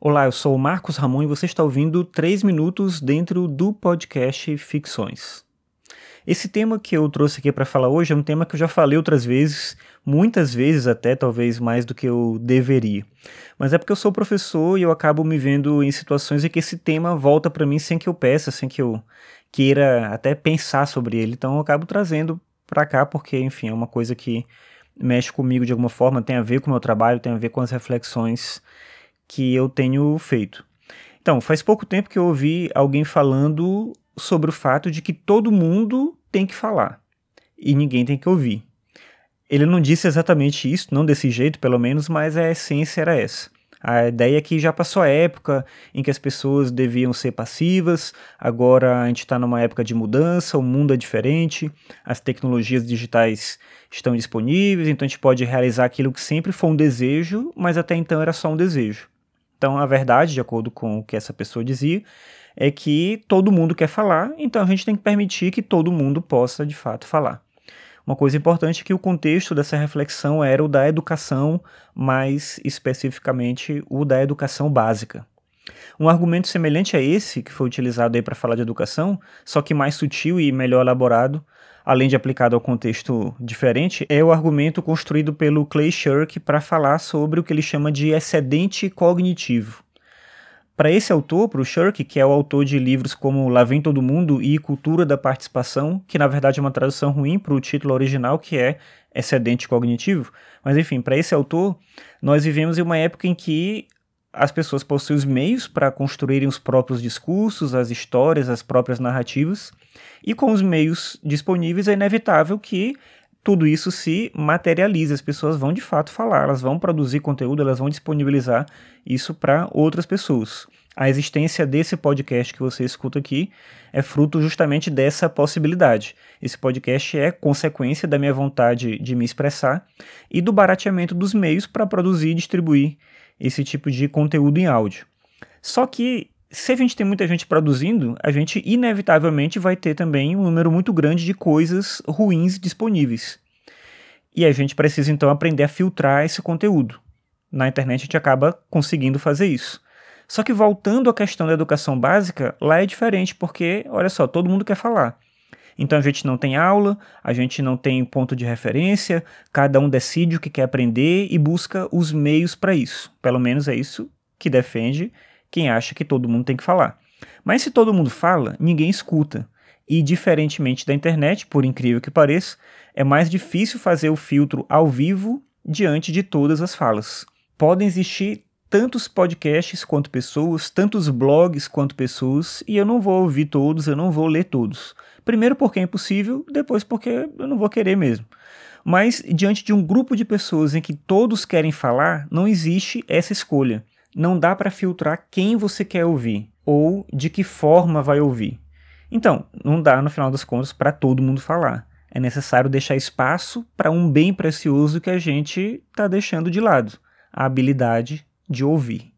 Olá, eu sou o Marcos Ramon e você está ouvindo 3 minutos dentro do podcast Ficções. Esse tema que eu trouxe aqui para falar hoje é um tema que eu já falei outras vezes, muitas vezes até, talvez mais do que eu deveria. Mas é porque eu sou professor e eu acabo me vendo em situações em que esse tema volta para mim sem que eu peça, sem que eu queira até pensar sobre ele. Então eu acabo trazendo para cá porque, enfim, é uma coisa que mexe comigo de alguma forma, tem a ver com o meu trabalho, tem a ver com as reflexões que eu tenho feito. Então, faz pouco tempo que eu ouvi alguém falando sobre o fato de que todo mundo tem que falar e ninguém tem que ouvir. Ele não disse exatamente isso, não desse jeito pelo menos, mas a essência era essa. A ideia é que já passou a época em que as pessoas deviam ser passivas, agora a gente está numa época de mudança, o mundo é diferente, as tecnologias digitais estão disponíveis, então a gente pode realizar aquilo que sempre foi um desejo, mas até então era só um desejo. Então, a verdade, de acordo com o que essa pessoa dizia, é que todo mundo quer falar, então a gente tem que permitir que todo mundo possa de fato falar. Uma coisa importante é que o contexto dessa reflexão era o da educação, mais especificamente o da educação básica. Um argumento semelhante a esse, que foi utilizado aí para falar de educação, só que mais sutil e melhor elaborado, além de aplicado ao contexto diferente, é o argumento construído pelo Clay Shirk para falar sobre o que ele chama de excedente cognitivo. Para esse autor, para o Shirk, que é o autor de livros como Lá Vem Todo Mundo e Cultura da Participação, que na verdade é uma tradução ruim para o título original, que é Excedente Cognitivo, mas enfim, para esse autor, nós vivemos em uma época em que as pessoas possuem os meios para construírem os próprios discursos, as histórias, as próprias narrativas, e com os meios disponíveis é inevitável que tudo isso se materialize, as pessoas vão de fato falar, elas vão produzir conteúdo, elas vão disponibilizar isso para outras pessoas. A existência desse podcast que você escuta aqui é fruto justamente dessa possibilidade. Esse podcast é consequência da minha vontade de me expressar e do barateamento dos meios para produzir e distribuir esse tipo de conteúdo em áudio. Só que se a gente tem muita gente produzindo, a gente inevitavelmente vai ter também um número muito grande de coisas ruins disponíveis. E a gente precisa então aprender a filtrar esse conteúdo. Na internet a gente acaba conseguindo fazer isso. Só que voltando à questão da educação básica, lá é diferente, porque, olha só, todo mundo quer falar. Então a gente não tem aula, a gente não tem ponto de referência, cada um decide o que quer aprender e busca os meios para isso. Pelo menos é isso que defende quem acha que todo mundo tem que falar. Mas se todo mundo fala, ninguém escuta. E diferentemente da internet, por incrível que pareça, é mais difícil fazer o filtro ao vivo diante de todas as falas. Podem existir tantos podcasts quanto pessoas, tantos blogs quanto pessoas, e eu não vou ouvir todos, eu não vou ler todos. Primeiro porque é impossível, depois porque eu não vou querer mesmo. Mas diante de um grupo de pessoas em que todos querem falar, não existe essa escolha não dá para filtrar quem você quer ouvir ou de que forma vai ouvir. Então, não dá no final das contas para todo mundo falar. É necessário deixar espaço para um bem precioso que a gente está deixando de lado: a habilidade de ouvir.